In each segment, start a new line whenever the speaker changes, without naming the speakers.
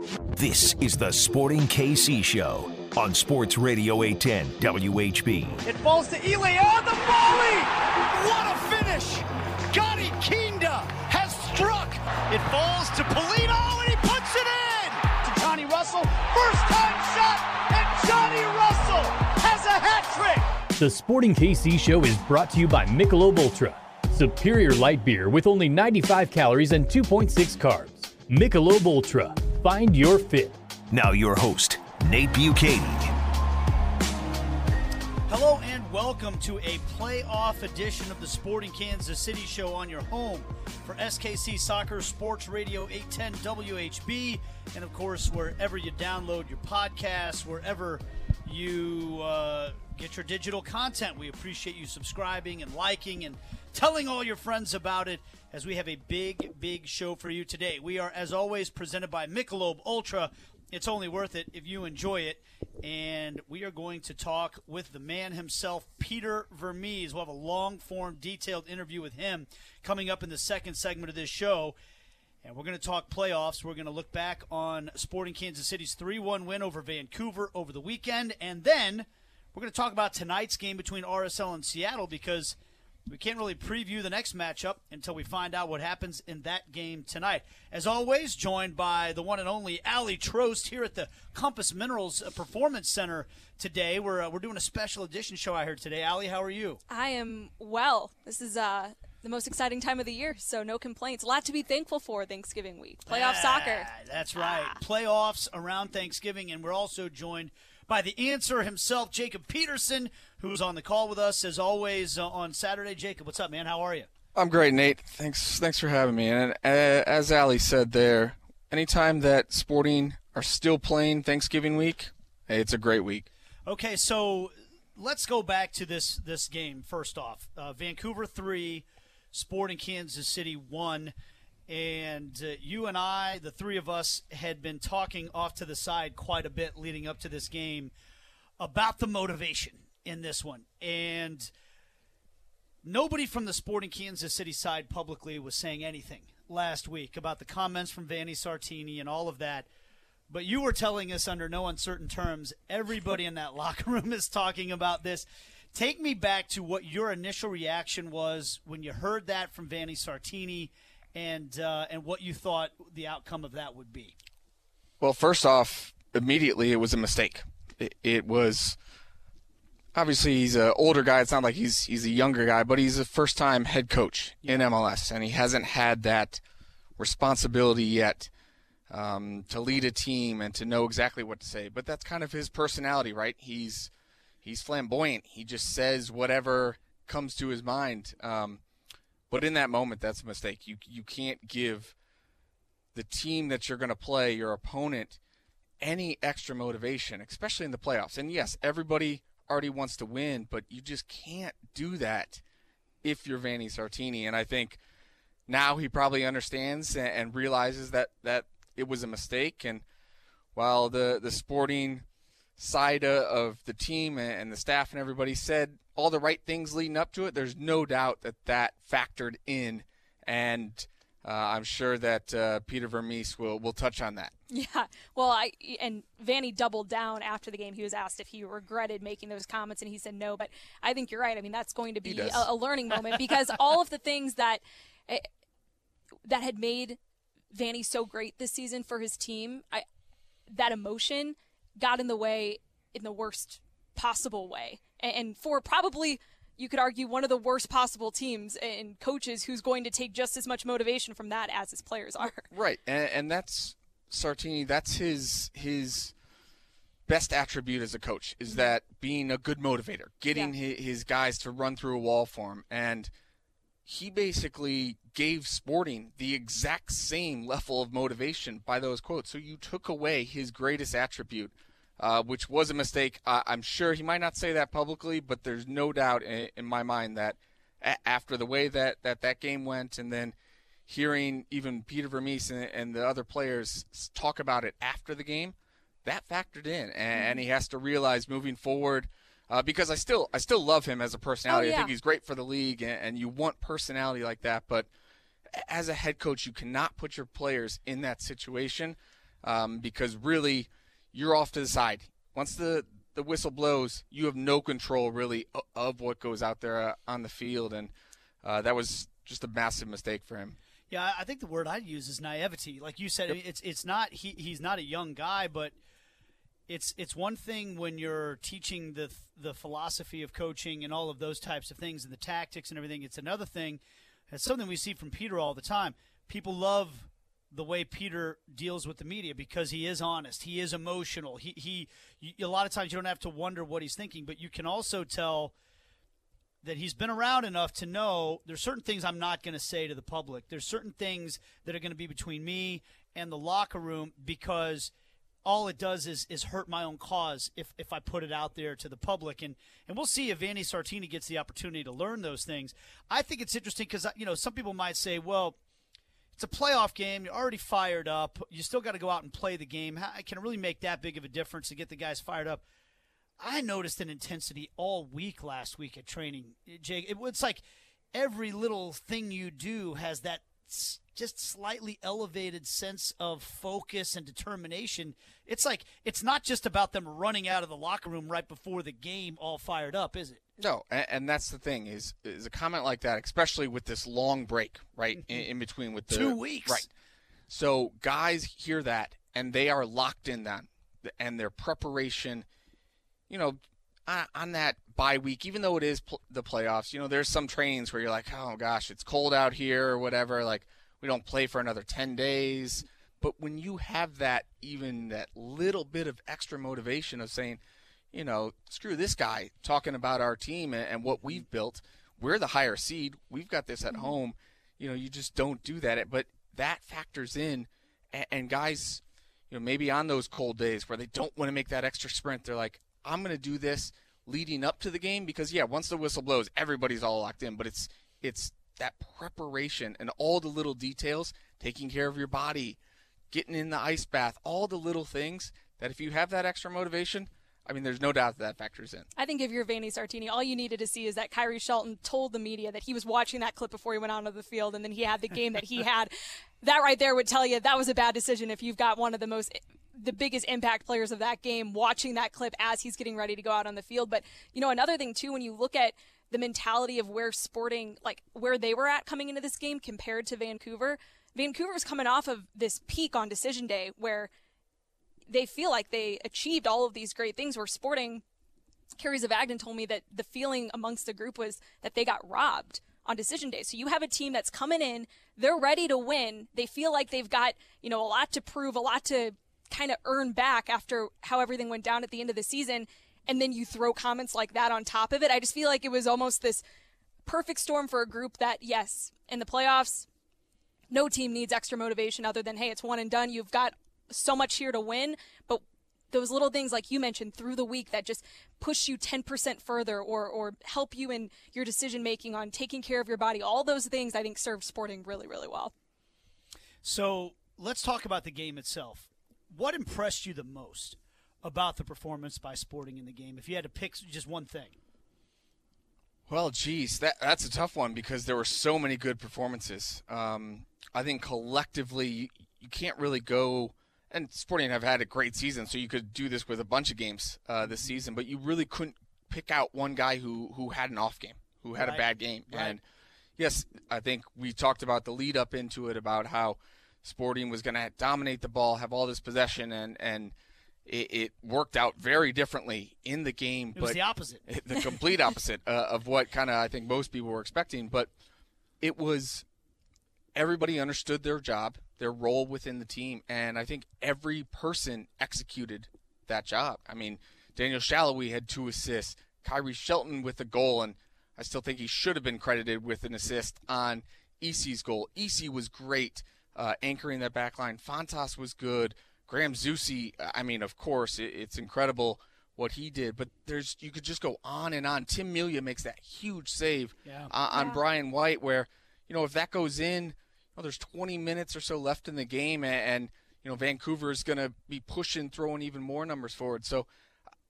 This is the Sporting KC Show on Sports Radio 810 WHB.
It falls to Ilie on the volley. What a finish! Gadi Kinda has struck. It falls to Pulido and he puts it in. To Johnny Russell, first time shot, and Johnny Russell has a hat trick.
The Sporting KC Show is brought to you by Michelob Ultra, superior light beer with only 95 calories and 2.6 carbs. Michelob Ultra. Find your fit.
Now, your host, Nate Bukaty.
Hello and welcome to a playoff edition of the Sporting Kansas City Show on your home for SKC Soccer Sports Radio 810 WHB, and of course, wherever you download your podcasts, wherever you uh, get your digital content. We appreciate you subscribing and liking and telling all your friends about it as we have a big, big show for you today. We are, as always, presented by Michelob Ultra. It's only worth it if you enjoy it. And we are going to talk with the man himself, Peter Vermes. We'll have a long form, detailed interview with him coming up in the second segment of this show. And we're going to talk playoffs. We're going to look back on Sporting Kansas City's 3 1 win over Vancouver over the weekend. And then we're going to talk about tonight's game between RSL and Seattle because we can't really preview the next matchup until we find out what happens in that game tonight. As always, joined by the one and only Aly Trost here at the Compass Minerals uh, Performance Center today. We're, uh, we're doing a special edition show I heard today. Aly, how are you?
I am well. This is uh, the most exciting time of the year, so no complaints. A lot to be thankful for Thanksgiving week. Playoff
Ah,
soccer.
That's right.
Ah.
Playoffs around Thanksgiving, and we're also joined by the answer himself, Jacob Peterson, who's on the call with us as always uh, on Saturday. Jacob, what's up, man? How are you?
I'm great, Nate. Thanks, thanks for having me. And uh, as Aly said there, anytime that Sporting are still playing Thanksgiving week, hey, it's a great week.
Okay, so let's go back to this this game first off. Uh, Vancouver three, Sporting Kansas City one, and uh, you and I, the three of us, had been talking off to the side quite a bit leading up to this game about the motivation in this one, and nobody from the Sporting Kansas City side publicly was saying anything last week about the comments from Vanni Sartini and all of that. But you were telling us under no uncertain terms, everybody in that locker room is talking about this. Take me back to what your initial reaction was when you heard that from Vanni Sartini, and uh, and what you thought the outcome of that would be.
Well, first off, immediately it was a mistake. It, it was obviously he's an older guy. It's not like he's he's a younger guy, but he's a first time head coach in MLS, and he hasn't had that responsibility yet um, to lead a team and to know exactly what to say. But that's kind of his personality, right? He's he's flamboyant. He just says whatever comes to his mind. Um, but in that moment, that's a mistake. You you can't give the team that you're going to play, your opponent, any extra motivation, especially in the playoffs. And yes, everybody already wants to win, but you just can't do that if you're Vanni Sartini. And I think now he probably understands and, realizes that that it was a mistake. And while the the sporting side of the team and the staff and everybody said all the right things leading up to it, there's no doubt that that factored in. And uh, I'm sure that uh, Peter Vermes will will touch on that.
Yeah. Well, I and Vanni doubled down after the game. He was asked if he regretted making those comments, and he said no. But I think you're right. I mean, that's going to be a, a learning moment because all of the things that eh, that had made Vanni so great this season for his team, I that emotion got in the way in the worst possible way, and, for probably. You could argue one of the worst possible teams and coaches who's going to take just as much motivation from that as his players are.
Right, and, and that's Sartini. That's his his best attribute as a coach is mm-hmm. that being a good motivator, getting
Yeah.
his, his guys to run through a wall for him, and he basically gave Sporting the exact same level of motivation by those quotes. So you took away his greatest attribute. Uh, which was a mistake. Uh, I'm sure he might not say that publicly, but there's no doubt in, in my mind that a- after the way that, that that game went, and then hearing even Peter Vermes and, and the other players talk about it after the game, that factored in, and, and he has to realize moving forward. Uh, because I still I still love him as a personality. I
yeah.
think he's great for the league, and, and you want personality like that. But as a head coach, you cannot put your players in that situation. um, because really you're off to the side. Once the the whistle blows, you have no control really of what goes out there uh, on the field, and uh, that was just a massive mistake for him.
Yeah, I think the word I'd use is naivety. Like you said, yep. it's it's not he he's not a young guy, but it's it's one thing when you're teaching the the philosophy of coaching and all of those types of things and the tactics and everything. It's another thing. It's something we see from Peter all the time. People love the way Peter deals with the media because he is honest. He is emotional. He he. You, a lot of times you don't have to wonder what he's thinking, but you can also tell that he's been around enough to know there's certain things I'm not going to say to the public. There's certain things that are going to be between me and the locker room because all it does is is hurt my own cause if if I put it out there to the public and and we'll see if Vanni Sartini gets the opportunity to learn those things. I think it's interesting cuz you know some people might say, well, it's a playoff game. You're already fired up. You still got to go out and play the game. How, can it really make that big of a difference to get the guys fired up? I noticed an intensity all week last week at training, Jake. It, it's like every little thing you do has that just slightly elevated sense of focus and determination. It's like it's not just about them running out of the locker room right before the game, all fired up, is it?
No, and, and that's the thing is is a comment like that, especially with this long break, right mm-hmm. in, in, between with the
two weeks,
right. So guys hear that and they are locked in that and their preparation, you know, on, on that bye week, even though it is pl- the playoffs, you know, there's some trainings where you're like, oh gosh, it's cold out here or whatever, like we don't play for another 10 days. But when you have that, even that little bit of extra motivation of saying, you know, screw this guy talking about our team and, and what we've built, we're the higher seed. We've got this at mm-hmm. home. You know, you just don't do that. But that factors in. And, and guys, you know, maybe on those cold days where they don't want to make that extra sprint, they're like, I'm going to do this leading up to the game because yeah, once the whistle blows, everybody's all locked in. But it's it's that preparation and all the little details, taking care of your body, getting in the ice bath, all the little things that if you have that extra motivation, I mean, there's no doubt that, that factors in.
I think if you're Vanni Sartini, all you needed to see is that Khiry Shelton told the media that he was watching that clip before he went out onto the field, and then he had the game that he had. That right there would tell you that was a bad decision if you've got one of the most the biggest impact players of that game watching that clip as he's getting ready to go out on the field. But, you know, another thing, too, when you look at the mentality of where sporting, like where they were at coming into this game compared to Vancouver. Vancouver was coming off of this peak on decision day where they feel like they achieved all of these great things. Where sporting, Kerry Zavagnin told me that the feeling amongst the group was that they got robbed on decision day. So you have a team that's coming in, they're ready to win. They feel like they've got, you know, a lot to prove, a lot to kind of earn back after how everything went down at the end of the season and then you throw comments like that on top of it. I just feel like it was almost this perfect storm for a group that, yes, in the playoffs, no team needs extra motivation other than, hey, it's one and done. You've got so much here to win. But those little things, like you mentioned, through the week that just push you 10% further or, or help you in your decision making on taking care of your body, all those things I think serve sporting really, really well.
So let's talk about the game itself. What impressed you the most? about the performance by Sporting in the game? If you had to pick just one thing.
Well, geez, that that's a tough one because there were so many good performances. Um, I think collectively, you, you, can't really go. And Sporting have had a great season, so you could do this with a bunch of games uh, this season. But you really couldn't pick out one guy who who had an off game, who had right. a bad game. Right. And yes, I think we talked about the lead up into it about how Sporting was going to dominate the ball, have all this possession, and and it, it, worked out very differently in the game.
It was the opposite,
the complete opposite uh, of what kind of I think most people were expecting. But it was everybody understood their job, their role within the team, and I think every person executed that job. I mean, Daniel Salloi had two assists, Khiry Shelton with a goal, and I still think he should have been credited with an assist on EC's goal. EC was great uh, anchoring that back line. Fontàs was good. Graham Zusi, I mean, of course, it's incredible what he did, but there's you could just go on and on. Tim Melia makes that huge save yeah. Uh, on yeah. Brian White, where you know if that goes in, you know, there's 20 minutes or so left in the game, and, and you know Vancouver is going to be pushing, throwing even more numbers forward. So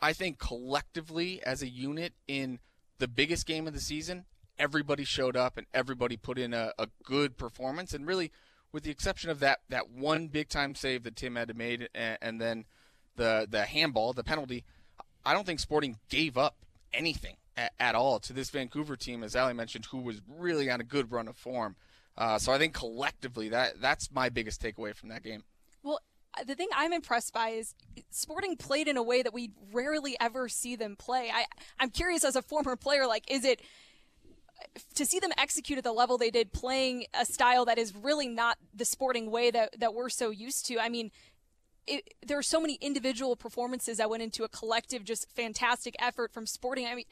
I think collectively as a unit in the biggest game of the season, everybody showed up and everybody put in a, a good performance, and really with the exception of that that one big time save that Tim had made, and, and then the the handball, the penalty. I don't think Sporting gave up anything at, at all to this Vancouver team, as Aly mentioned, who was really on a good run of form. Uh, so I think collectively that that's my biggest takeaway from that game.
Well, the thing I'm impressed by is Sporting played in a way that we rarely ever see them play. I I'm curious as a former player, like, is it to see them execute at the level they did, playing a style that is really not the sporting way that, that we're so used to. I mean, it, there are so many individual performances that went into a collective, just fantastic effort from sporting. I mean,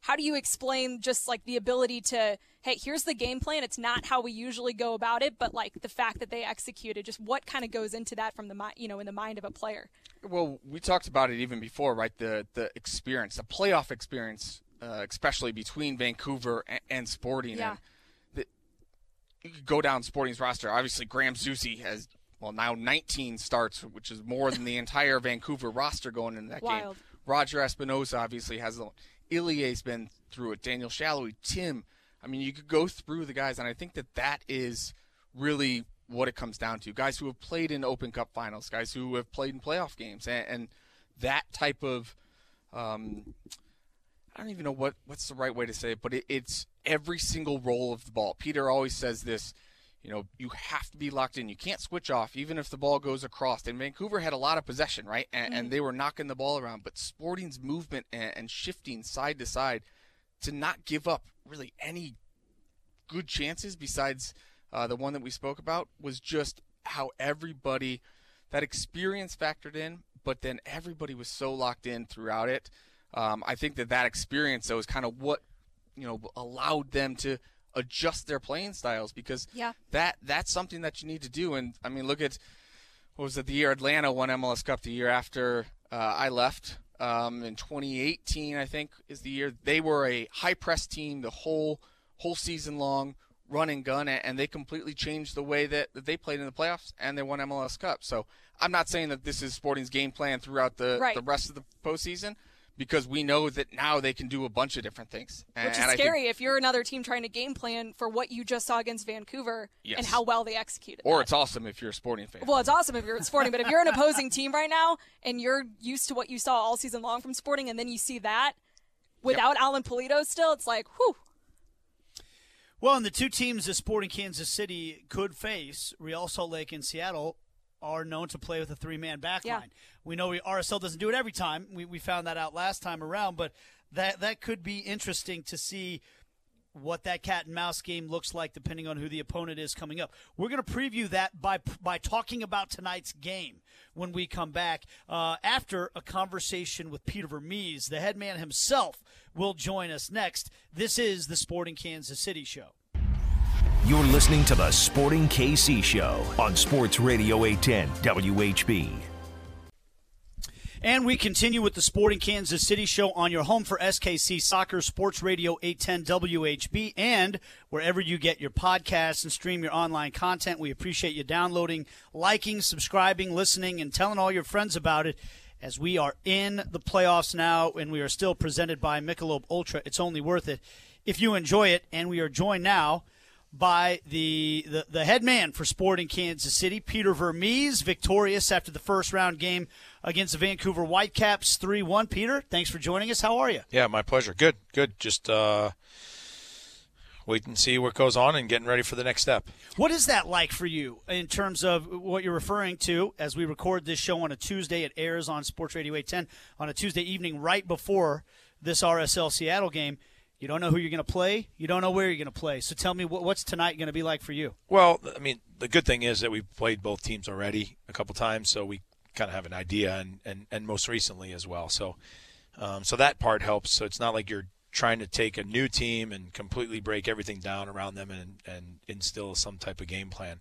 how do you explain just like the ability to, hey, here's the game plan. It's not how we usually go about it, but like the fact that they executed, just what kind of goes into that from the mind, you know, in the mind of a player.
Well, we talked about it even before, right? The the experience, the playoff experience uh, especially between Vancouver and, and Sporting.
Yeah.
And the, you could go down Sporting's roster. Obviously, Graham Zusi has well now 19 starts, which is more than the entire Vancouver roster going into that
Wild.
game. Roger Espinoza obviously has Ilie's been through it. Daniel Salloi, Tim. I mean, you could go through the guys, and I think that that is really what it comes down to. Guys who have played in Open Cup finals, guys who have played in playoff games, and, and that type of um, I don't even know what what's the right way to say it, but it, it's every single roll of the ball. Peter always says this. You know, you have to be locked in. You can't switch off, even if the ball goes across. And Vancouver had a lot of possession, right? And,
Mm-hmm.
and they were knocking the ball around. But Sporting's movement and, and shifting side to side to not give up really any good chances besides uh, the one that we spoke about was just how everybody that experience factored in, but then everybody was so locked in throughout it. Um, I think that that experience though is kind of what you know allowed them to adjust their playing styles because
Yeah.
that that's something that you need to do. And I mean, look at what was it the year Atlanta won MLS Cup the year after uh, I left um, in 2018 I think is the year they were a high press team the whole whole season long run and gun and they completely changed the way that, that they played in the playoffs and they won MLS Cup so I'm not saying that this is Sporting's game plan throughout the,
Right.
the rest of the postseason because we know that now they can do a bunch of different things and,
Which is
and I think-
scary if you're another team trying to game plan for what you just saw against Vancouver and how well they executed.
or
that.
it's awesome if you're a Sporting fan
Well, it's awesome if you're at Sporting, but if you're an opposing team right now and you're used to what you saw all season long from Sporting, and then you see that without Alan Pulido still, it's like, whew.
Well, and the two teams that Sporting Kansas City could face, Real Salt Lake and Seattle, are known to play with a three-man back
Yeah.
line. We know we, RSL doesn't do it every time. We, we found that out last time around, but that that could be interesting to see what that cat and mouse game looks like depending on who the opponent is coming up. We're going to preview that by by talking about tonight's game when we come back uh, after a conversation with Peter Vermes, the head man himself, will join us next. This is the Sporting Kansas City show.
You're listening to the Sporting KC Show on Sports Radio 810 WHB.
And we continue with the Sporting Kansas City show on your home for SKC Soccer Sports Radio 810 WHB and wherever you get your podcasts and stream your online content. We appreciate you downloading, liking, subscribing, listening, and telling all your friends about it as we are in the playoffs now and we are still presented by Michelob Ultra. It's only worth it if you enjoy it. And we are joined now by the, the, the head man for Sporting Kansas City, Peter Vermes, victorious after the first round game against the Vancouver Whitecaps 3 1. Peter, thanks for joining us. How are you?
Yeah, my pleasure. Good, good. Just uh, wait and see what goes on and getting ready for the next step.
What is that like for you in terms of what you're referring to as we record this show on a Tuesday? It airs on Sports Radio 810 on a Tuesday evening right before this RSL Seattle game. You don't know who you're going to play. You don't know where you're going to play. So tell me, what's tonight going to be like for you?
Well, I mean, the good thing is that we've played both teams already a couple times, so we kind of have an idea, and, and, and most recently as well. So, um, so that part helps. So it's not like you're trying to take a new team and completely break everything down around them and, and instill some type of game plan.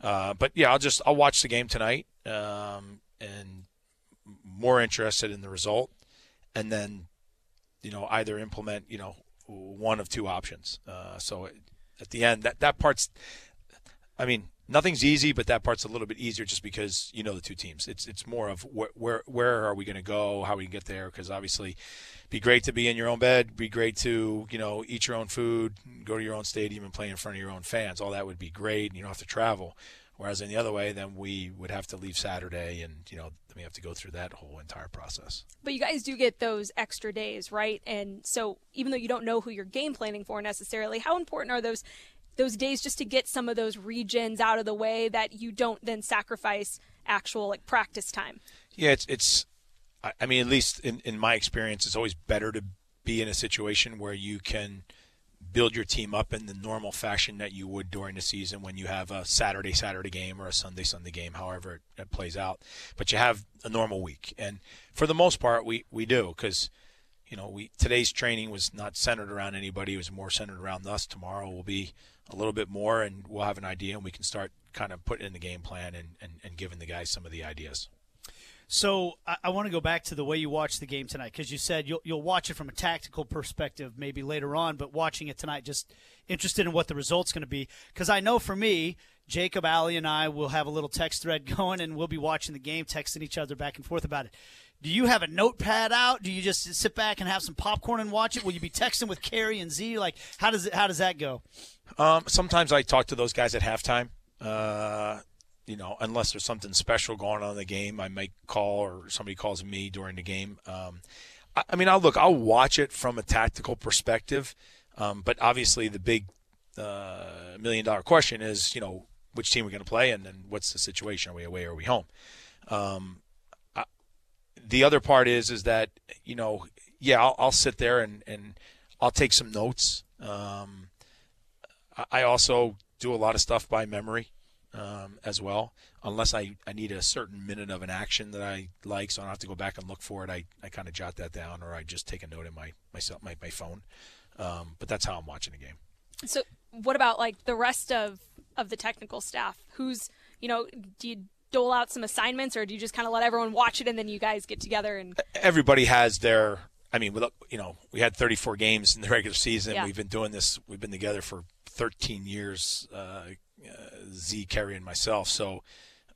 Uh, but yeah, I'll just I'll watch the game tonight, um, and more interested in the result, and then you know either implement you know one of two options. Uh, so at the end, that that part's I mean, nothing's easy, but that part's a little bit easier just because you know the two teams. It's it's more of where where, where are we going to go, how we can get there? Because obviously, be great to be in your own bed, be great to you know eat your own food, go to your own stadium and play in front of your own fans. All that would be great, and you don't have to travel. Whereas in the other way, then we would have to leave Saturday, and you know, then we have to go through that whole entire process.
But you guys do get those extra days, right? And so even though you don't know who you're game planning for necessarily, how important are those those days just to get some of those regions out of the way that you don't then sacrifice actual like practice time?
Yeah, it's it's. I mean, at least in in my experience, it's always better to be in a situation where you can build your team up in the normal fashion that you would during the season when you have a Saturday Saturday game or a Sunday Sunday game, however it, it plays out. But you have a normal week, and for the most part, we we do because you know we today's training was not centered around anybody; it was more centered around us. Tomorrow will be a little bit more, and we'll have an idea, and we can start kind of putting in the game plan and, and, and giving the guys some of the ideas.
So I, I want to go back to the way you watched the game tonight because you said you'll you'll watch it from a tactical perspective maybe later on, but watching it tonight, just interested in what the result's going to be because I know for me. Jacob, Aly, and I will have a little text thread going, and we'll be watching the game, texting each other back and forth about it. Do you have a notepad out? Do you just sit back and have some popcorn and watch it? Will you be texting with Kerry and Z? Like, how does it? How does that go?
Um, sometimes I talk to those guys at halftime. Uh, you know, unless there's something special going on in the game, I might call or somebody calls me during the game. Um, I, I, mean, I'll look, I'll watch it from a tactical perspective, um, but obviously the big uh, million dollar question is, you know, which team we're going to play and then what's the situation? Are we away or are we home? Um, I, the other part is, is that, you know, yeah, I'll, I'll sit there and, and I'll take some notes. Um, I also do a lot of stuff by memory um, as well. Unless I, I need a certain minute of an action that I like, so I don't have to go back and look for it. I, I kind of jot that down, or I just take a note in my myself my, my phone. Um, but that's how I'm watching the game.
So, what about like the rest of of the technical staff? Who's you know, do you dole out some assignments, or do you just kind of let everyone watch it and then you guys get together and?
Everybody has their. I mean, look, you know, we had 34 games in the regular season.
Yeah.
We've been doing this. We've been together for 13 years. Uh, uh, Z, Kerry, and myself. So,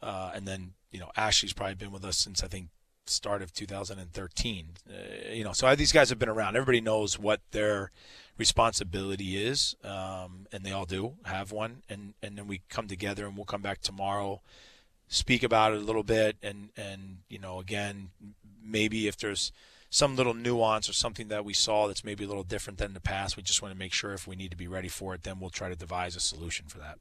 uh, and then you know Ashley's probably been with us since I think start of 2013. Uh, you know, so these guys have been around. Everybody knows what their responsibility is, um, and they all do have one. And and then we come together, and we'll come back tomorrow, speak about it a little bit, and and you know, again, maybe if there's some little nuance or something that we saw that's maybe a little different than the past, we just want to make sure if we need to be ready for it, then we'll try to devise a solution for that.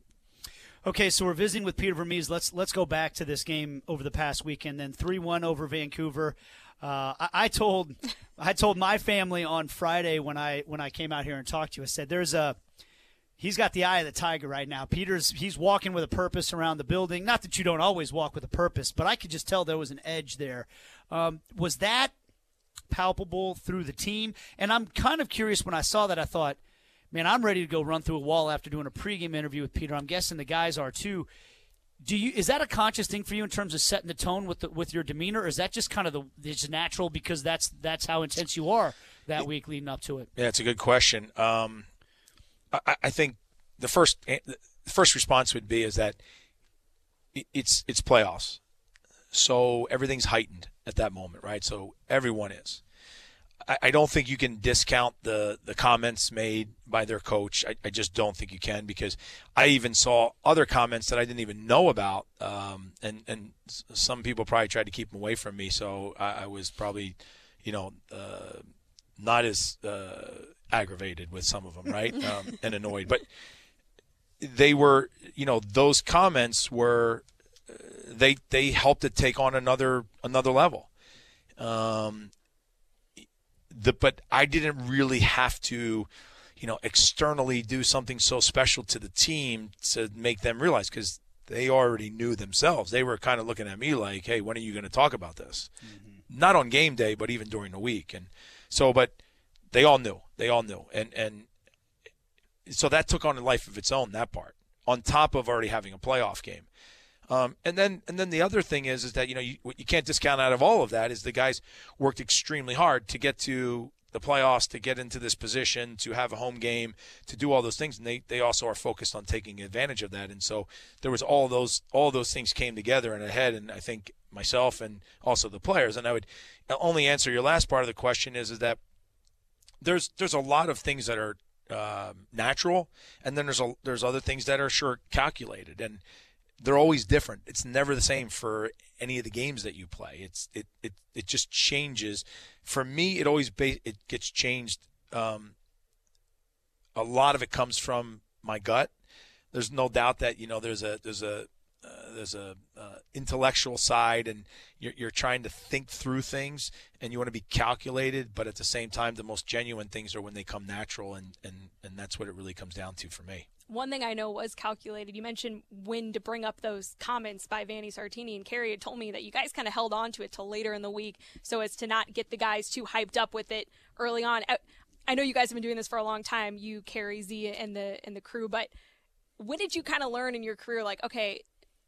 Okay, so we're visiting with Peter Vermes. Let's let's go back to this game over the past weekend. Then three one over Vancouver. Uh, I, I, told I told my family on Friday when I when I came out here and talked to you. I said there's a he's got the eye of the tiger right now. Peter's he's walking with a purpose around the building. Not that you don't always walk with a purpose, but I could just tell there was an edge there. Um, was that palpable through the team? And I'm kind of curious when I saw that. I thought man, I'm ready to go run through a wall after doing a pregame interview with Peter. I'm guessing the guys are too. Do you is that a conscious thing for you in terms of setting the tone with the, with your demeanor, or is that just kind of the it's natural because that's that's how intense you are that week leading up to it?
Yeah, it's a good question. Um, I, I think the first the first response would be is that it's it's playoffs, so everything's heightened at that moment, right? So everyone is. I, don't think you can discount the, the comments made by their coach. I, I, just don't think you can because I even saw other comments that I didn't even know about, um, and and some people probably tried to keep them away from me. So I, I was probably, you know, uh, not as uh, aggravated with some of them, right, um, and annoyed. But they were, you know, those comments were uh, they they helped it take on another another level. Um, the but I didn't really have to, you know, externally do something so special to the team to make them realize because they already knew themselves. They were kind of looking at me like, "Hey, when are you going to talk about this?" Mm-hmm. Not on game day, but even during the week. And so, but they all knew. They all knew, and and so that took on a life of its own. That part, on top of already having a playoff game. Um, and then and then the other thing is is that you know you, you can't discount out of all of that is the guys worked extremely hard to get to the playoffs, to get into this position, to have a home game, to do all those things, and they, they also are focused on taking advantage of that. And so there was all those all those things came together and ahead, and I think myself and also the players. And I would only answer your last part of the question is is that there's there's a lot of things that are uh, natural, and then there's a there's other things that are sure calculated and they're always different. It's never the same for any of the games that you play. It's it it, it just changes. For me, it always ba- it gets changed. Um, a lot of it comes from my gut. There's no doubt that you know there's a there's a uh, there's a uh, intellectual side, and you're, you're trying to think through things, and you want to be calculated. But at the same time, the most genuine things are when they come natural, and and and that's what it really comes down to for me.
One thing I know was calculated. You mentioned when to bring up those comments by Vanni Sartini and Kerry had told me that you guys kind of held on to it till later in the week so as to not get the guys too hyped up with it early on. I know you guys have been doing this for a long time, you, Kerry, Zia, and the and the crew, but when did you kind of learn in your career like, okay,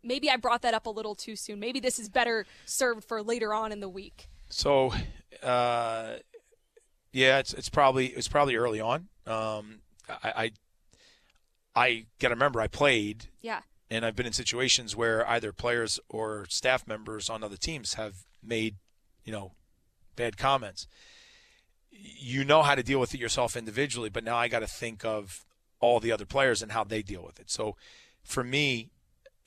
maybe I brought that up a little too soon. Maybe this is better served for later on in the week.
So, uh, yeah, it's it's probably it's probably early on. Um, I, I I got to remember I played.
Yeah.
And I've been in situations where either players or staff members on other teams have made, you know, bad comments. You know how to deal with it yourself individually, but now I got to think of all the other players and how they deal with it. So, for me,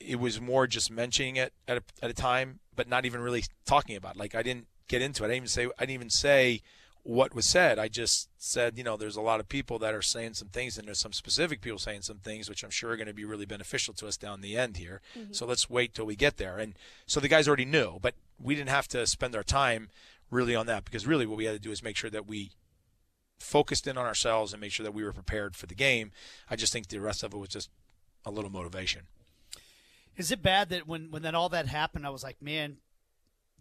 it was more just mentioning it at a, at a time, but not even really talking about it. Like I didn't get into it. I didn't even say I didn't even say what was said. I just said, you know, there's a lot of people that are saying some things, and there's some specific people saying some things, which I'm sure are going to be really beneficial to us down the end here. Mm-hmm. So let's wait till we get there. And so the guys already knew, but we didn't have to spend our time really on that because really what we had to do is make sure that we focused in on ourselves and make sure that we were prepared for the game. I just think the rest of it was just a little motivation.
Is it bad that when when that all that happened, I was like, man,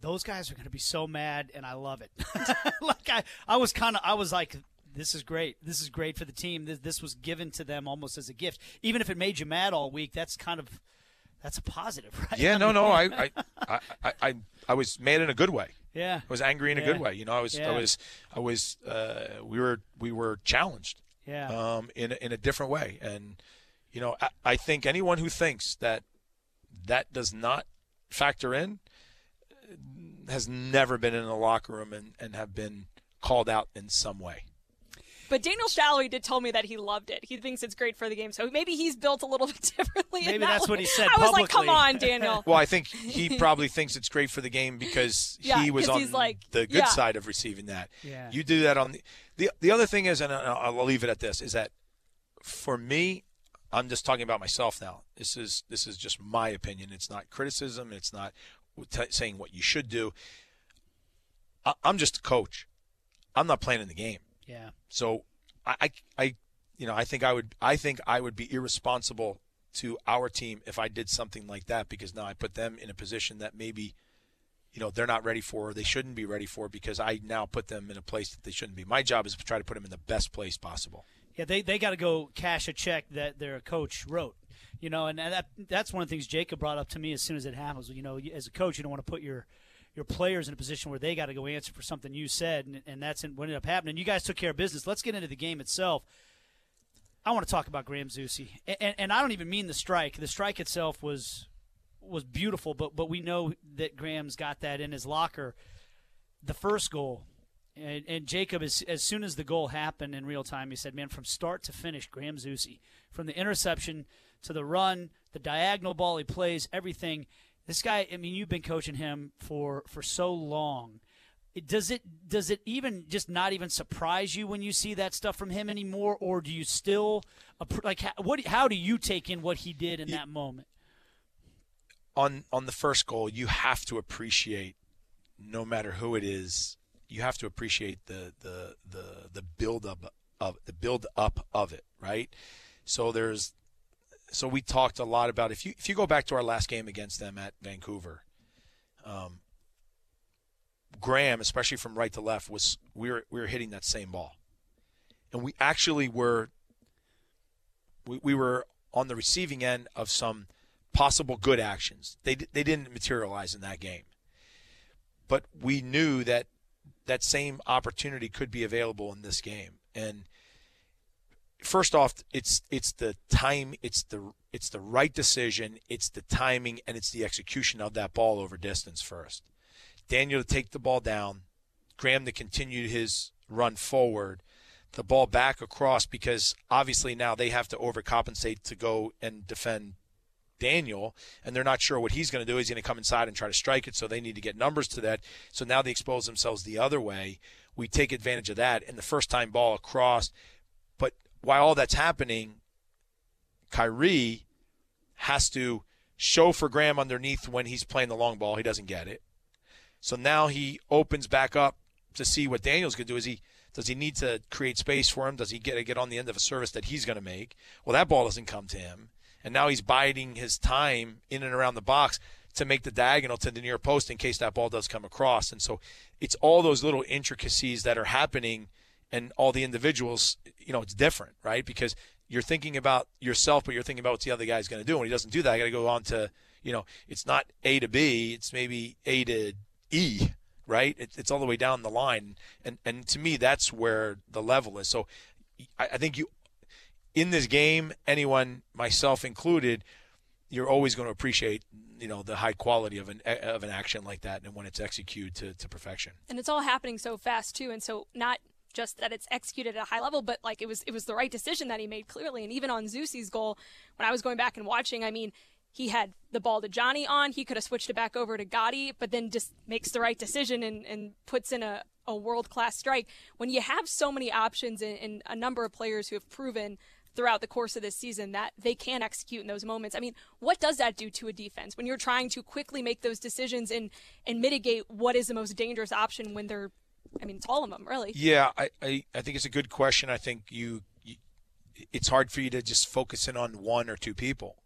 those guys are going to be so mad, and I love it. like I, I was kind of, I was like, this is great. This is great for the team. This, this was given to them almost as a gift. Even if it made you mad all week, that's kind of, that's a positive, right?
Yeah, no, no. I, I, I, I, I was mad in a good way.
Yeah.
I was angry in a yeah. good way. You know, I was, yeah. I was, I was, uh, we were, we were challenged.
Yeah.
Um, in in a different way, and you know, I, I think anyone who thinks that that does not factor in has never been in the locker room and, and have been called out in some way.
But Daniel Salloi did tell me that he loved it. He thinks it's great for the game. So maybe he's built a little bit differently.
Maybe
that
that's
way.
what he said.
I was like, come on, Daniel.
well, I think he probably thinks it's great for the game because
yeah,
he was on
like,
the good
yeah.
side of receiving that.
Yeah.
You do that on the, the the other thing is, and I'll leave it at this, is that for me, I'm just talking about myself now. This is this is just my opinion. It's not criticism. It's not t- saying what you should do. I- I'm just a coach. I'm not playing in the game.
Yeah.
So I, I, I, you know, I think I would, I think I would be irresponsible to our team if I did something like that because now I put them in a position that maybe, you know, they're not ready for or they shouldn't be ready for because I now put them in a place that they shouldn't be. My job is to try to put them in the best place possible.
Yeah, they they got to go cash a check that their coach wrote. You know, and that that's one of the things Jacob brought up to me as soon as it happens. You know, as a coach, you don't want to put your your players in a position where they got to go answer for something you said, and, and that's what ended up happening. You guys took care of business. Let's get into the game itself. I want to talk about Graham Zusi, and, and, and I don't even mean the strike. The strike itself was was beautiful, but but we know that Graham's got that in his locker. The first goal, and, and Jacob, as, as soon as the goal happened in real time, he said, "Man, from start to finish, Graham Zusi, from the interception to the run, the diagonal ball he plays, everything." This guy, I mean, you've been coaching him for for so long. Does it does it even just not even surprise you when you see that stuff from him anymore, or do you still like what? How do you take in what he did in that moment?
On on the first goal, you have to appreciate, no matter who it is, you have to appreciate the the the the build up of the build up of it, right? So there's so we talked a lot about if you if you go back to our last game against them at Vancouver, um, Graham, especially from right to left, was we were we were hitting that same ball, and we actually were we, we were on the receiving end of some possible good actions. They they didn't materialize in that game, but we knew that that same opportunity could be available in this game, and first off, it's it's the time, it's the it's the right decision, it's the timing, and it's the execution of that ball over distance first. Daniel to take the ball down, Graham to continue his run forward, the ball back across because obviously now they have to overcompensate to go and defend Daniel, and they're not sure what he's going to do. He's going to come inside and try to strike it, so they need to get numbers to that. So now they expose themselves the other way. We take advantage of that, and the first time ball across. But while all that's happening, Khiry has to show for Graham underneath when he's playing the long ball. He doesn't get it. So now he opens back up to see what Daniel's going to do. Is he does he need to create space for him? Does he get to get on the end of a service that he's going to make? Well, that ball doesn't come to him, and now he's biding his time in and around the box to make the diagonal to the near post in case that ball does come across. And so it's all those little intricacies that are happening, and all the individuals. You know, it's different, right? Because you're thinking about yourself, but you're thinking about what the other guy's going to do. When he doesn't do that, I got to go on to, you know, it's not A to B, it's maybe A to E, right? It, it's all the way down the line, and and to me, that's where the level is. So, I, I think you, in this game, anyone, myself included, you're always going to appreciate you know the high quality of an of an action like that and when it's executed to, to perfection
and it's all happening so fast too and so not just that it's executed at a high level, but like it was it was the right decision that he made clearly. And even on Zusi's goal, when I was going back and watching, I mean, he had the ball to Johnny on. He could have switched it back over to Gadi, but then just makes the right decision and, and puts in a, a world class strike. When you have so many options and, and a number of players who have proven throughout the course of this season that they can execute in those moments. I mean, what does that do to a defense when you're trying to quickly make those decisions and and mitigate what is the most dangerous option when they're I mean, it's all of them, really.
Yeah, I, I, I think it's a good question. I think you, you, it's hard for you to just focus in on one or two people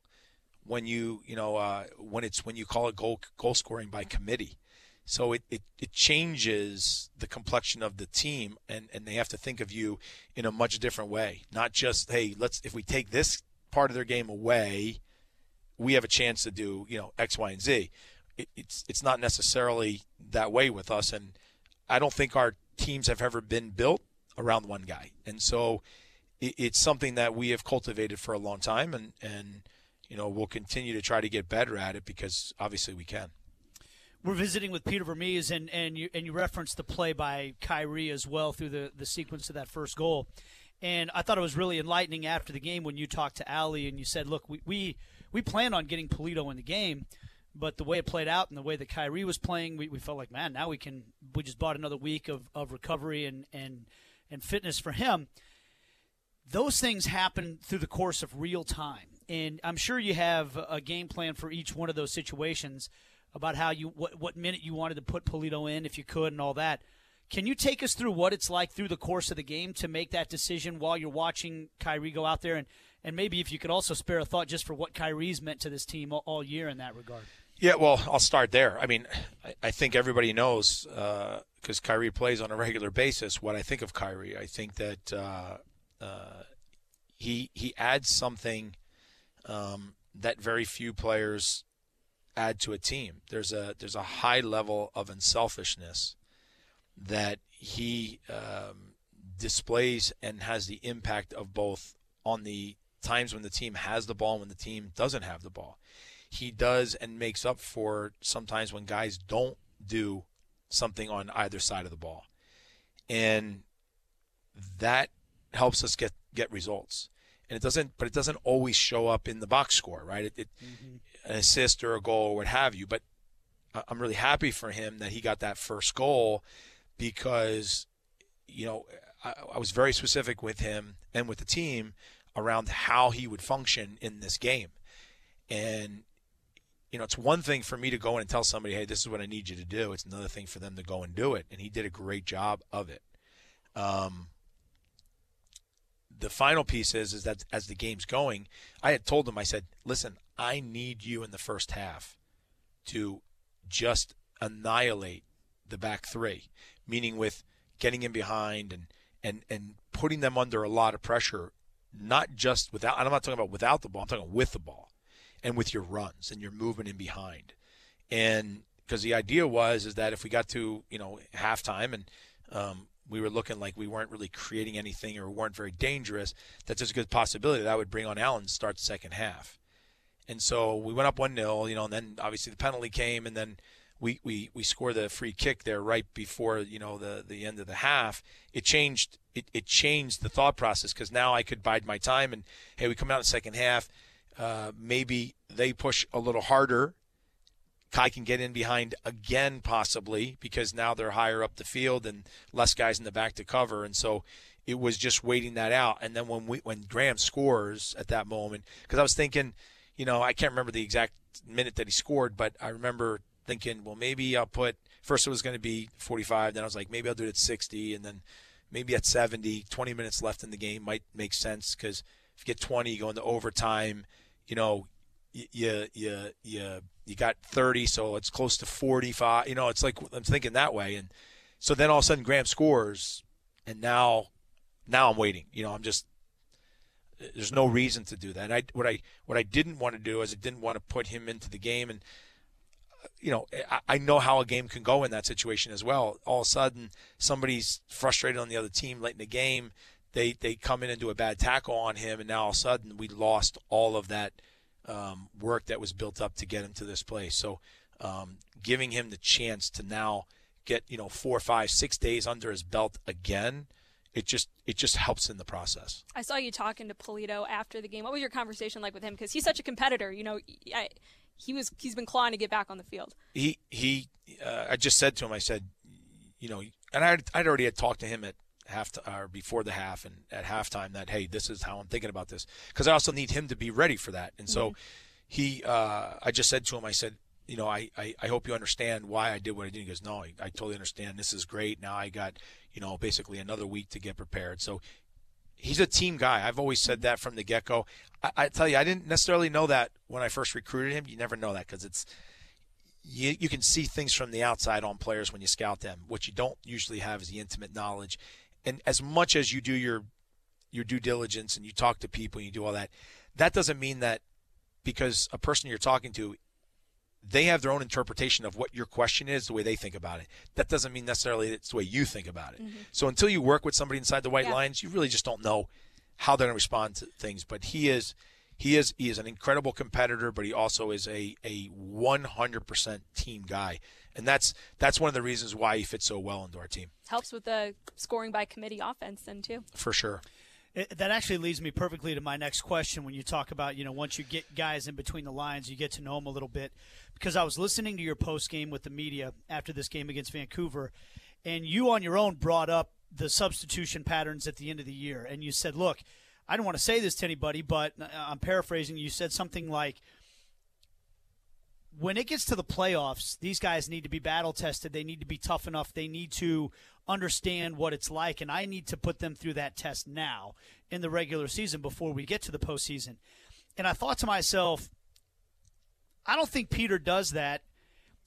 when you, you know, uh, when it's when you call it goal goal scoring by committee. So it, it, it changes the complexion of the team, and, and they have to think of you in a much different way. Not just hey, let's if we take this part of their game away, we have a chance to do you know X, Y, and Z. It, it's it's not necessarily that way with us, and I don't think our teams have ever been built around one guy, and so it, it's something that we have cultivated for a long time, and and you know we'll continue to try to get better at it because obviously we can.
We're visiting with Peter Vermes, and and you and you referenced the play by Khiry as well through the the sequence of that first goal. And I thought it was really enlightening after the game when you talked to Aly and you said, "Look, we we, we plan on getting Pulido in the game, but the way it played out and the way that Khiry was playing, we, we felt like, man, now we can. We just bought another week of, of recovery and, and and fitness for him. Those things happen through the course of real time, and I'm sure you have a game plan for each one of those situations about how you what what minute you wanted to put Pulido in if you could and all that. Can you take us through what it's like through the course of the game to make that decision while you're watching Khiry go out there and and maybe if you could also spare a thought just for what Khiry's meant to this team all, all year in that regard.
Yeah, well, I'll start there. I mean, I, I think everybody knows because uh, Khiry plays on a regular basis. What I think of Khiry, I think that uh, uh, he he adds something um, that very few players add to a team. There's a there's a high level of unselfishness that he um, displays and has the impact of both on the times when the team has the ball and when the team doesn't have the ball he does and makes up for sometimes when guys don't do something on either side of the ball. And that helps us get get results. And it doesn't but it doesn't always show up in the box score, right? It, it mm-hmm. An assist or a goal or what have you, but I'm really happy for him that he got that first goal because you know, I, I was very specific with him and with the team around how he would function in this game. And you know, it's one thing for me to go in and tell somebody, hey, this is what I need you to do. It's another thing for them to go and do it. And he did a great job of it. Um, the final piece is, is that as the game's going, I had told him, I said, listen, I need you in the first half to just annihilate the back three, meaning with getting in behind and, and, and putting them under a lot of pressure, not just without, I'm not talking about without the ball, I'm talking with the ball and with your runs and your movement in behind. And because the idea was is that if we got to you know halftime and um, we were looking like we weren't really creating anything or weren't very dangerous, that there's a good possibility that I would bring on Allen start the second half. And so we went up one 0 you know, and then obviously the penalty came, and then we we we scored the free kick there right before you know the the end of the half. It changed it, it changed the thought process because now I could bide my time and hey, we come out in the second half uh, maybe they push a little harder. Kai can get in behind again, possibly, because now they're higher up the field and less guys in the back to cover. And so it was just waiting that out. And then when we when Graham scores at that moment, because I was thinking, you know, I can't remember the exact minute that he scored, but I remember thinking, well, maybe I'll put first it was going to be 45, then I was like, maybe I'll do it at 60, and then maybe at 70, 20 minutes left in the game might make sense because if you get 20, you go into overtime, you know, you you you you got 30, so it's close to 45. You know, it's like I'm thinking that way, and so then all of a sudden Graham scores, and now now I'm waiting. You know, I'm just there's no reason to do that. And I what I what I didn't want to do is I didn't want to put him into the game and you know, I, I know how a game can go in that situation as well. All of a sudden, somebody's frustrated on the other team late in the game. They they come in and do a bad tackle on him, and now all of a sudden we lost all of that um, work that was built up to get him to this place. So, um, giving him the chance to now get you know four, five, six days under his belt again, it just it just helps in the process.
I saw you talking to Pulido after the game. What was your conversation like with him? Because he's such a competitor. You know, I, he was he's been clawing to get back on the field.
He he. Uh, I just said to him, I said, you know, and I'd, I'd already had talked to him at half or before the half and at halftime that hey, this is how I'm thinking about this because I also need him to be ready for that. And so mm-hmm. he, uh, I just said to him, I said, you know, I, I, I, hope you understand why I did what I did. He goes, no, I, I totally understand. This is great. Now I got, you know, basically another week to get prepared. So he's a team guy. I've always said that from the get go. I, I, tell you, I didn't necessarily know that when I first recruited him. You never know that because it's you, you can see things from the outside on players when you scout them. What you don't usually have is the intimate knowledge. And as much as you do your your due diligence and you talk to people and you do all that, that doesn't mean that because a person you're talking to they have their own interpretation of what your question is, the way they think about it. That doesn't mean necessarily it's the way you think about it. Mm-hmm. So until you work with somebody inside the white yeah. lines, you really just don't know how they're going to respond to things. But he is, he is, he is an incredible competitor, but he also is a a 100% team guy, and that's that's one of the reasons why he fits so well into our team.
Helps with the scoring by committee offense, then too.
For sure.
It, that actually leads me perfectly to my next question when you talk about, you know, once you get guys in between the lines, you get to know them a little bit. Because I was listening to your post game with the media after this game against Vancouver, and you on your own brought up the substitution patterns at the end of the year. And you said, look, I don't want to say this to anybody, but uh, I'm paraphrasing. You said something like, when it gets to the playoffs, these guys need to be battle tested. They need to be tough enough. They need to understand what it's like, and I need to put them through that test now in the regular season before we get to the postseason. And I thought to myself, I don't think Peter does that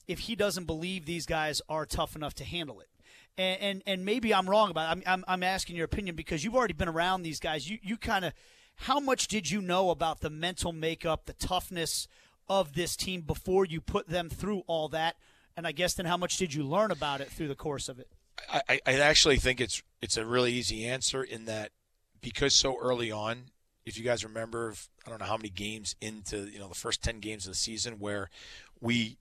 if he doesn't believe these guys are tough enough to handle it. And and, and maybe I'm wrong about it. I'm, I'm, I'm asking your opinion because you've already been around these guys. You you kind of how much did you know about the mental makeup, the toughness of this team before you put them through all that? And I guess then how much did you learn about it through the course of it?
I, I actually think it's it's a really easy answer in that because so early on, if you guys remember, I don't know how many games into you know the first ten games of the season where we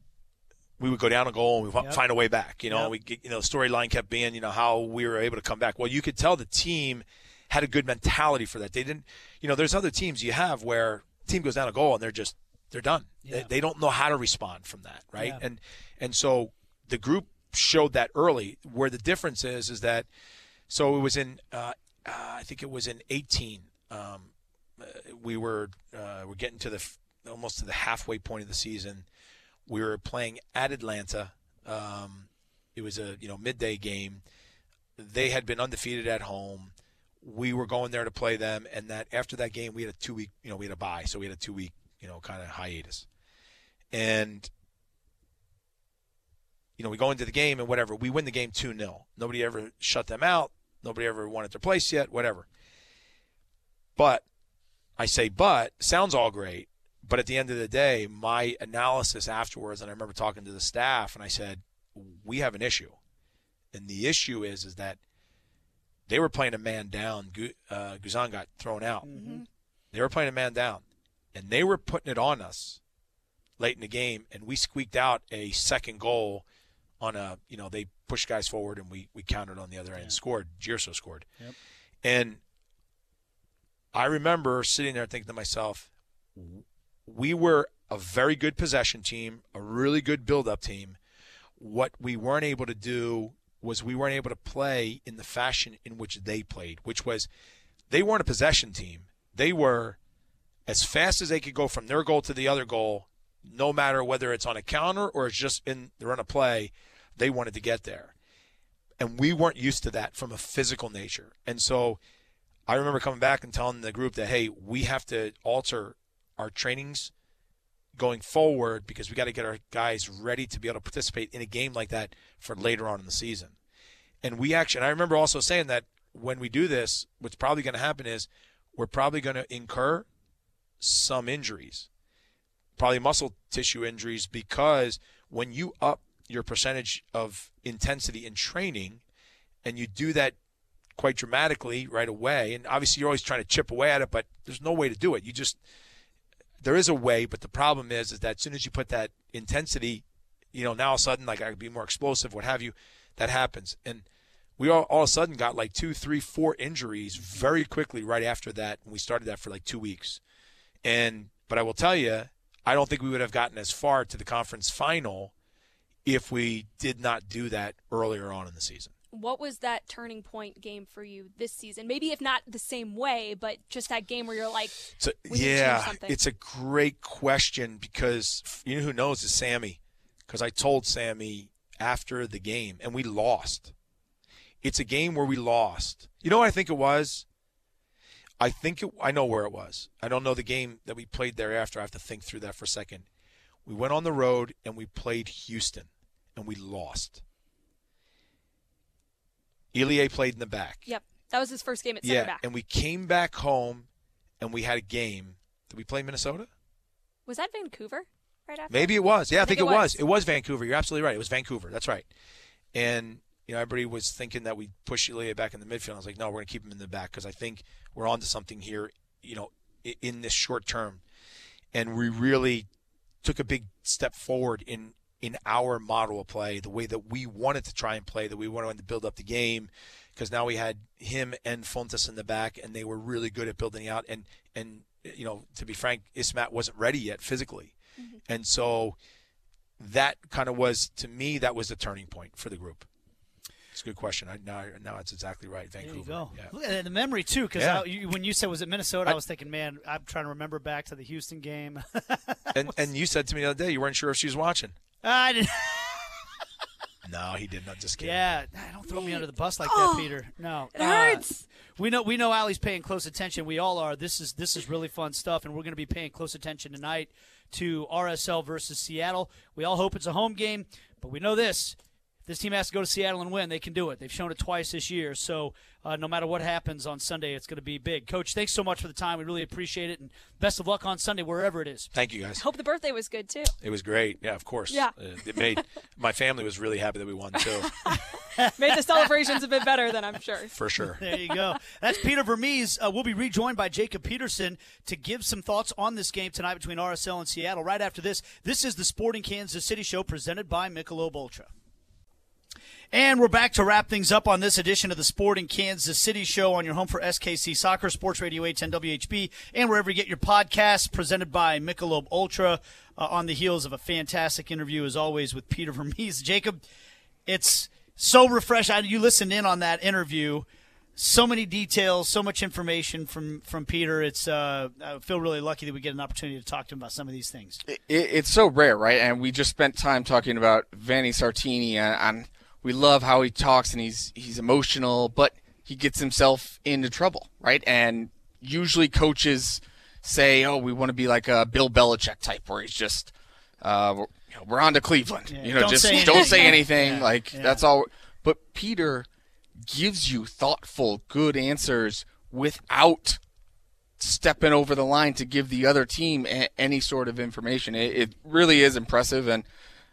we would go down a goal and we yep. find a way back. You know, yep. we get, you know the storyline kept being you know how we were able to come back. Well, you could tell the team had a good mentality for that. They didn't, you know, there's other teams you have where team goes down a goal and they're just they're done. Yeah. They, they, don't know how to respond from that, right? Yeah. And and so the group showed that early. Where the difference is is that so it was in uh, uh, I think it was in 18. Um, uh, we were uh, we're getting to the almost to the halfway point of the season. We were playing at Atlanta. Um, it was a you know midday game. They had been undefeated at home. We were going there to play them, and that after that game, we had a two week you know we had a bye, so we had a two week you know kind of hiatus. And you know, we go into the game and whatever. We win the game 2 0. Nobody ever shut them out. Nobody ever wanted their place yet, whatever. But I say, but sounds all great. But at the end of the day, my analysis afterwards, and I remember talking to the staff, and I said, we have an issue. And the issue is, is that they were playing a man down. Uh, Guzan got thrown out. Mm-hmm. They were playing a man down, and they were putting it on us late in the game, and we squeaked out a second goal on a you know they pushed guys forward and we we countered on the other end yeah. scored. Gerso scored, yep. and I remember sitting there thinking to myself, we were a very good possession team, a really good build-up team. What we weren't able to do was we weren't able to play in the fashion in which they played, which was they weren't a possession team. They were as fast as they could go from their goal to the other goal, no matter whether it's on a counter or it's just in the run of play, they wanted to get there. And we weren't used to that from a physical nature. And so I remember coming back and telling the group that, hey, we have to alter our trainings going forward because we got to get our guys ready to be able to participate in a game like that for later on in the season. And we actually, and I remember also saying that when we do this, what's probably going to happen is we're probably going to incur some injuries, probably muscle tissue injuries, because when you up your percentage of intensity in training and you do that quite dramatically right away, and obviously you're always trying to chip away at it, but there's no way to do it. You just, there is a way, but the problem is, is that as soon as you put that intensity, you know, now all of a sudden, like I could be more explosive, what have you, that happens. And we all, all of a sudden got like two, three, four injuries very quickly right after that. And we started that for like two weeks. And, but I will tell you, I don't think we would have gotten as far to the conference final if we did not do that earlier on in the season.
What was that turning point game for you this season? Maybe if not the same way, but just that game where you're like,
so, yeah, it's a great question because you know who knows is Sammy, because I told Sammy after the game and we lost. It's a game where we lost. You know what I think it was? I think it, I know where it was. I don't know the game that we played thereafter. I have to think through that for a second. We went on the road and we played Houston and we lost. Ilie played in the back.
Yep. That was his first game at center
yeah,
back.
and we came back home and we had a game. Did we play Minnesota?
Was that Vancouver right after?
Maybe it was. Yeah, I,
I
think,
think
it,
it
was.
was.
It was Vancouver. You're absolutely right. It was Vancouver. That's right. And you know, everybody was thinking that we push Ilie back in the midfield. I was like, no, we're going to keep him in the back because I think we're onto something here. You know, in this short term, and we really took a big step forward in in our model of play, the way that we wanted to try and play, that we wanted to build up the game, because now we had him and Fontàs in the back, and they were really good at building out. And and you know, to be frank, Isimat wasn't ready yet physically, mm-hmm. and so that kind of was to me that was the turning point for the group. It's a good question. I, now, now it's exactly right. Vancouver.
There you go.
Yeah.
Look at the memory too, because
Yeah.
when you said was it Minnesota, I,
I-
was thinking, man, I'm trying to remember back to the Houston game.
And and you said to me the other day you weren't sure if she was watching.
I didn't.
No, he didn't. Just kidding.
Yeah, don't throw me under the bus like that, Peter. No,
It
Uh,
hurts.
we know we know Aly's paying close attention. We all are. This is this is really fun stuff, and we're going to be paying close attention tonight to RSL versus Seattle. We all hope it's a home game, but we know this: if this team has to go to Seattle and win, they can do it. They've shown it twice this year. So uh, no matter what happens on Sunday, it's going to be big. Coach, thanks so much for the time. We really appreciate it, and best of luck on Sunday wherever it is.
Thank you guys.
Hope the birthday was good too.
It was great. Yeah, of course.
Yeah.
Uh, it made my family was really happy that we won too,
Made the celebrations a bit better than I'm sure.
for sure.
There you go. That's Peter Vermes. Uh, we'll be rejoined by Jacob Peterson to give some thoughts on this game tonight between RSL and Seattle. Right after this, this is the Sporting Kansas City Show presented by Michelob Ultra. And we're back to wrap things up on this edition of the Sporting Kansas City Show on your home for SKC Soccer, Sports Radio 810 WHB, and wherever you get your podcasts, presented by Michelob Ultra. Uh, on the heels of a fantastic interview, as always, with Peter Vermes. Jacob, it's so refreshing. You listened in on that interview. So many details, so much information from from Peter. It's uh, I feel really lucky that we get an opportunity to talk to him about some of these things.
it, it's so rare, right? And we just spent time talking about Vanni Sartini, and, and we love how he talks and he's he's emotional, but he gets himself into trouble, right? And usually coaches say, "Oh, we want to be like a Bill Belichick type, where he's just uh, we're, you know, we're on to Cleveland,
Yeah,
you know,
don't
just
say
don't say anything,
Yeah,
like
yeah.
that's all." But Peter gives you thoughtful, good answers without stepping over the line to give the other team a- any sort of information. It, it really is impressive. And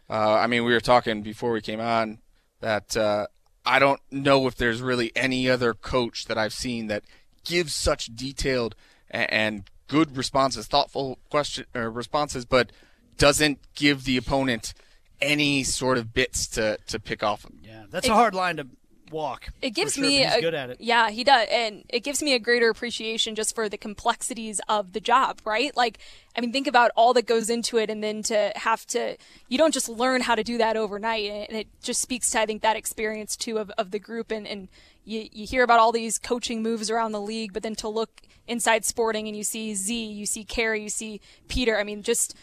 uh, I mean, we were talking before we came on that uh, I don't know if there's really any other coach that I've seen that gives such detailed and, and good responses, thoughtful question or responses, but doesn't give the opponent any sort of bits to, to pick off.
Yeah, that's a hard line to walk.
it gives
sure,
me a,
good at it.
yeah he does and it gives me a greater appreciation just for the complexities of the job right like i mean think about all that goes into it and then to have to you don't just learn how to do that overnight and it just speaks to i think that experience too of, of the group and, and you, you hear about all these coaching moves around the league but then to look inside sporting and you see z you see Kerry you see peter i mean just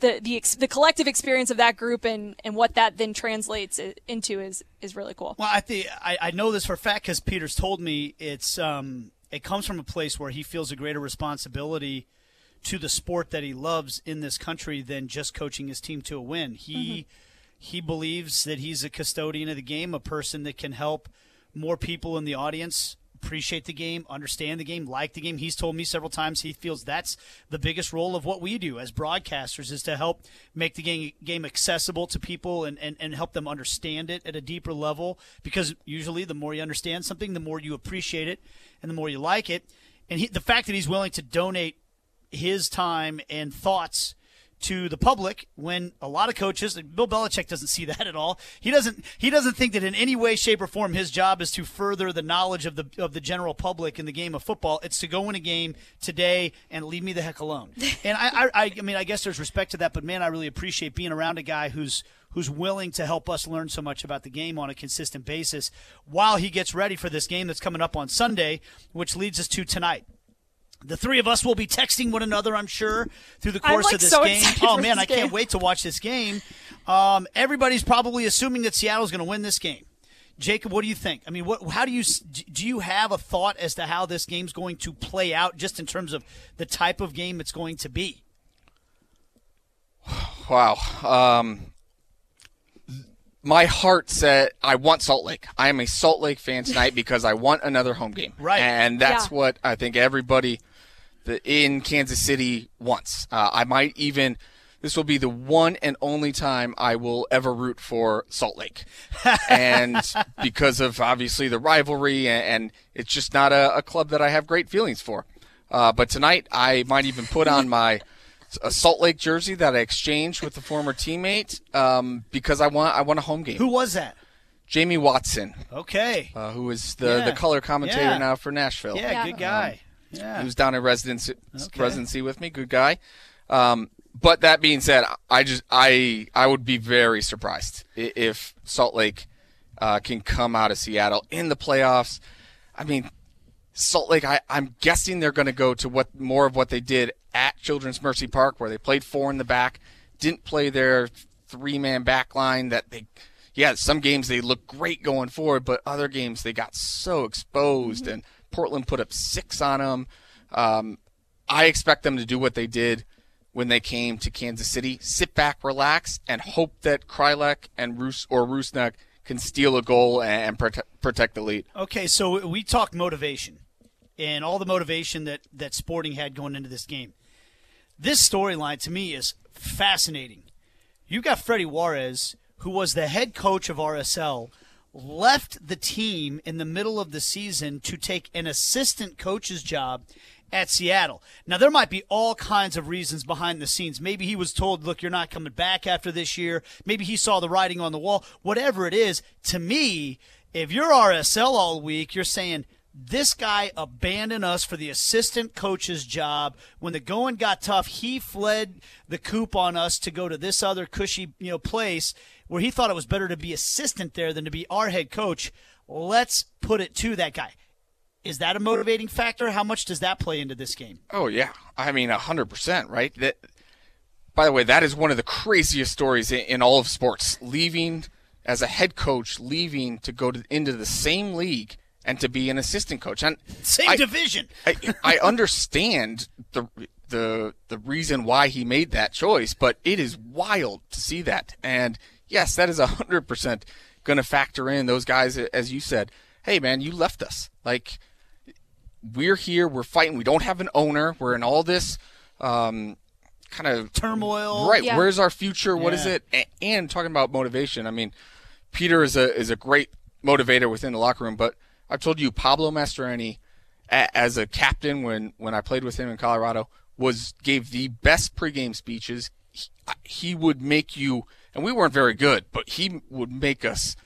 the the ex- the collective experience of that group and and what that then translates into is is really cool
Well, I think I, I know this for a fact because Peter's told me it's um it comes from a place where he feels a greater responsibility to the sport that he loves in this country than just coaching his team to a win. He he believes that he's a custodian of the game, a person that can help more people in the audience appreciate the game, understand the game, like the game. He's told me several times he feels that's the biggest role of what we do as broadcasters is to help make the game, game accessible to people and, and, and help them understand it at a deeper level because usually the more you understand something, the more you appreciate it and the more you like it. And he, the fact that he's willing to donate his time and thoughts to the public when a lot of coaches Bill Belichick doesn't see that at all. He doesn't he doesn't think that in any way shape or form his job is to further the knowledge of the of the general public in the game of football. It's to go in a game today and leave me the heck alone. and I I I mean I guess there's respect to that, but man, I really appreciate being around a guy who's who's willing to help us learn so much about the game on a consistent basis while he gets ready for this game that's coming up on Sunday, which leads us to tonight. The three of us will be texting one another, I'm sure, through the
I'm,
course
like,
of this
so
game. Oh
for
man,
this
I can't wait to watch this game. Um, everybody's probably assuming that Seattle's going to win this game. Jacob, what do you think? I mean, what? How do you do? You have a thought as to how this game's going to play out, just in terms of the type of game it's going to be?
Wow. Um, my heart said I want Salt Lake. I am a Salt Lake fan tonight because I want another home game.
Right.
And that's
Yeah.
what I think everybody in Kansas City wants. Uh, I might even. This will be the one and only time I will ever root for Salt Lake, and because of obviously the rivalry, and, and it's just not a, a club that I have great feelings for. Uh, but tonight, I might even put on my a Salt Lake jersey that I exchanged with a former teammate um, because I want I want a home game.
Who was that?
Jamie Watson,
Okay.
uh, who is the,
Yeah.
the color commentator
Yeah.
now for Nashville.
yeah,
Yeah.
good guy. yeah.
He was down in residency
Okay.
residency with me. Good guy. Um, but that being said, I just I I would be very surprised if Salt Lake uh, can come out of Seattle in the playoffs. I mean, Salt Lake. I, I'm guessing they're going to go to what more of what they did at Children's Mercy Park, where they played four in the back, didn't play their three man back line. That they, yeah, some games they look great going forward, but other games they got so exposed, and Portland put up six on them. Um, I expect them to do what they did when they came to Kansas City: sit back, relax, and hope that Kreilach and Roos or Rusnak can steal a goal and prote- protect the lead.
Okay, so we talked motivation and all the motivation that, that Sporting had going into this game. This storyline to me is fascinating. You got Freddy Juarez, who was the head coach of RSL, left the team in the middle of the season to take an assistant coach's job at Seattle. Now, there might be all kinds of reasons behind the scenes. Maybe he was told, look, you're not coming back after this year. Maybe he saw the writing on the wall. Whatever it is, to me, if you're RSL all week, you're saying, this guy abandoned us for the assistant coach's job. When the going got tough, he fled the coop on us to go to this other cushy, you know, place where he thought it was better to be assistant there than to be our head coach. Let's put it to that guy. Is that a motivating factor? How much does that play into this game?
Oh yeah, I mean hundred percent, right? That. By the way, that is one of the craziest stories in, in all of sports. Leaving as a head coach, leaving to go to, into the same league and to be an assistant coach. And
Same
I-
division.
I, I understand the the the reason why he made that choice, but it is wild to see that. And yes, that is hundred percent going to factor in those guys, as you said. Hey, man, you left us. Like we're here, we're fighting. We don't have an owner. We're in all this um, kind of
Turmoil.
Right.
Yeah.
Where's our future? What is
Yeah.
it? A- And talking about motivation, I mean, Peter is a is a great motivator within the locker room. But I've told you, Pablo Mastroeni, a- as a captain when when I played with him in Colorado, was gave the best pregame speeches. He, he would make you, and we weren't very good, but he would make us,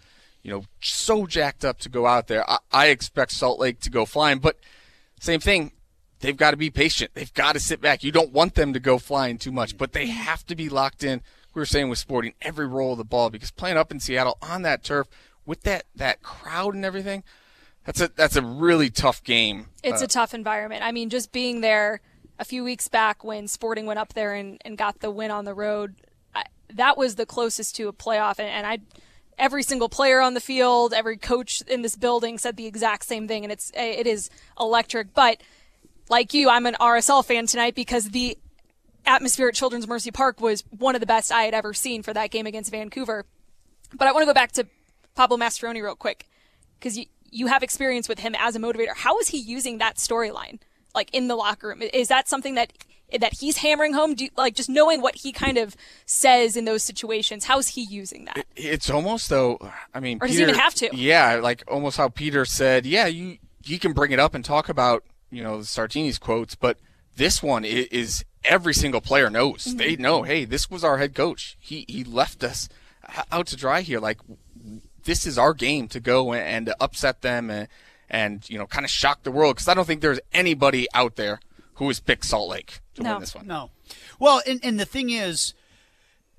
you know, so jacked up to go out there. I, I expect Salt Lake to go flying, but same thing. They've got to be patient. They've got to sit back. You don't want them to go flying too much, but they have to be locked in. We were saying with Sporting every roll of the ball because playing up in Seattle on that turf with that that crowd and everything, that's a that's a really tough game.
It's uh, a tough environment. I mean, just being there a few weeks back when Sporting went up there and, and got the win on the road, I, that was the closest to a playoff. And, and I, every single player on the field, every coach in this building said the exact same thing, and it's it is electric. But like you, I'm an RSL fan tonight because the atmosphere at Children's Mercy Park was one of the best I had ever seen for that game against Vancouver. But I want to go back to Pablo Mastroeni real quick because you you have experience with him as a motivator. How is he using that storyline like in the locker room? Is that something that that he's hammering home? Do like just knowing what he kind of says in those situations? How's he using that?
It's almost though. I mean,
or
does
he even have to?
Yeah, like almost how Peter said. Yeah, you you can bring it up and talk about you know Sartini's quotes, but this one is every single player knows. Mm-hmm. They know, hey, this was our head coach. He he left us out to dry here. Like this is our game to go and to upset them and and you know kind of shock the world because I don't think there's anybody out there who has picked Salt Lake to
no.
win this one.
No. Well, and, and the thing is.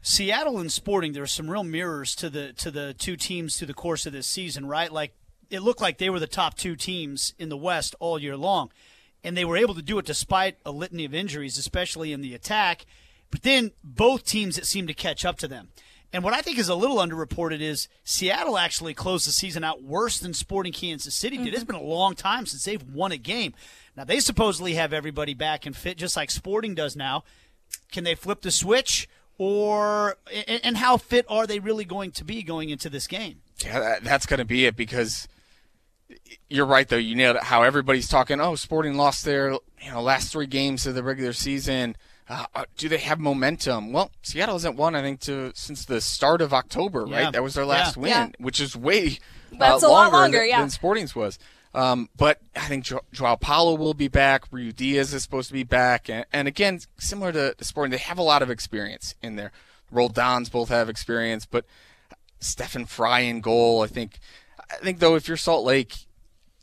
Seattle and Sporting, there are some real mirrors to the to the two teams through the course of this season, right? Like it looked like they were the top two teams in the West all year long and they were able to do it despite a litany of injuries, especially in the attack. But then both teams that seemed to catch up to them. And what I think is a little underreported is Seattle actually closed the season out worse than Sporting Kansas City did. Mm-hmm. It's been a long time since they've won a game. Now they supposedly have everybody back and fit, just like Sporting does now. Can they flip the switch, or and how fit are they really going to be going into this game?
Yeah, that's going to be it because you're right though. You nailed it. How everybody's talking. Oh, Sporting lost their you know last three games of the regular season. Uh, uh do they have momentum? Well, Seattle hasn't won I think to since the start of October, right? That was their last
yeah.
win,
yeah.
which is way
that's
uh,
a
longer
lot longer,
than,
yeah.
than Sporting's was. Um, but I think jo- Joao Paulo will be back. Ruidíaz is supposed to be back, and, and again, similar to, to Sporting, they have a lot of experience in there. Roldans both have experience, but Stefan Frei in goal. I think. I think though, if you're Salt Lake,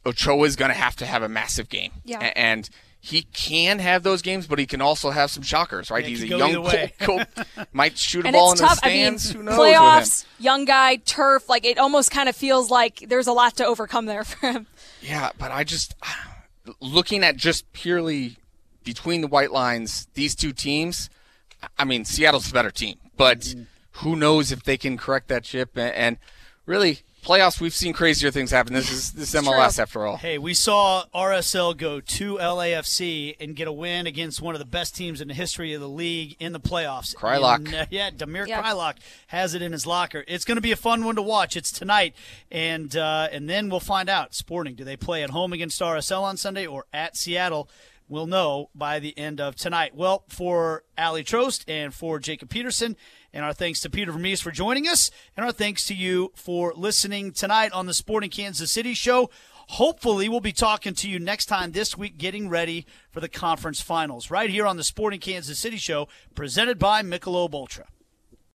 Ochoa is going to have to have a massive game.
Yeah.
And he can have those games, but he can also have some shockers, right?
Yeah,
He's a
young
Cole, might shoot a ball in
it's
the
tough.
stands.
I mean,
Who knows?
playoffs, young guy, turf. Like it almost kind of feels like there's a lot to overcome there for him.
Yeah, but I just looking at just purely between the white lines, these two teams. I mean, Seattle's a better team, but mm-hmm. who knows if they can correct that ship and, and really playoffs, we've seen crazier things happen. This is this is MLS
true.
after all.
Hey, we saw RSL go to LAFC and get a win against one of the best teams in the history of the league in the playoffs.
Kreilach.
And, uh, yeah, Damir
yeah.
Kreilach has it in his locker. It's going to be a fun one to watch. It's tonight, and uh, and then we'll find out. Sporting, do they play at home against RSL on Sunday or at Seattle? We'll know by the end of tonight. Well, for Aly Trost and for Jacob Peterson and our thanks to Peter Vermes for joining us. And our thanks to you for listening tonight on the Sporting Kansas City show. Hopefully, we'll be talking to you next time this week, getting ready for the conference finals, right here on the Sporting Kansas City show, presented by Michelob Ultra.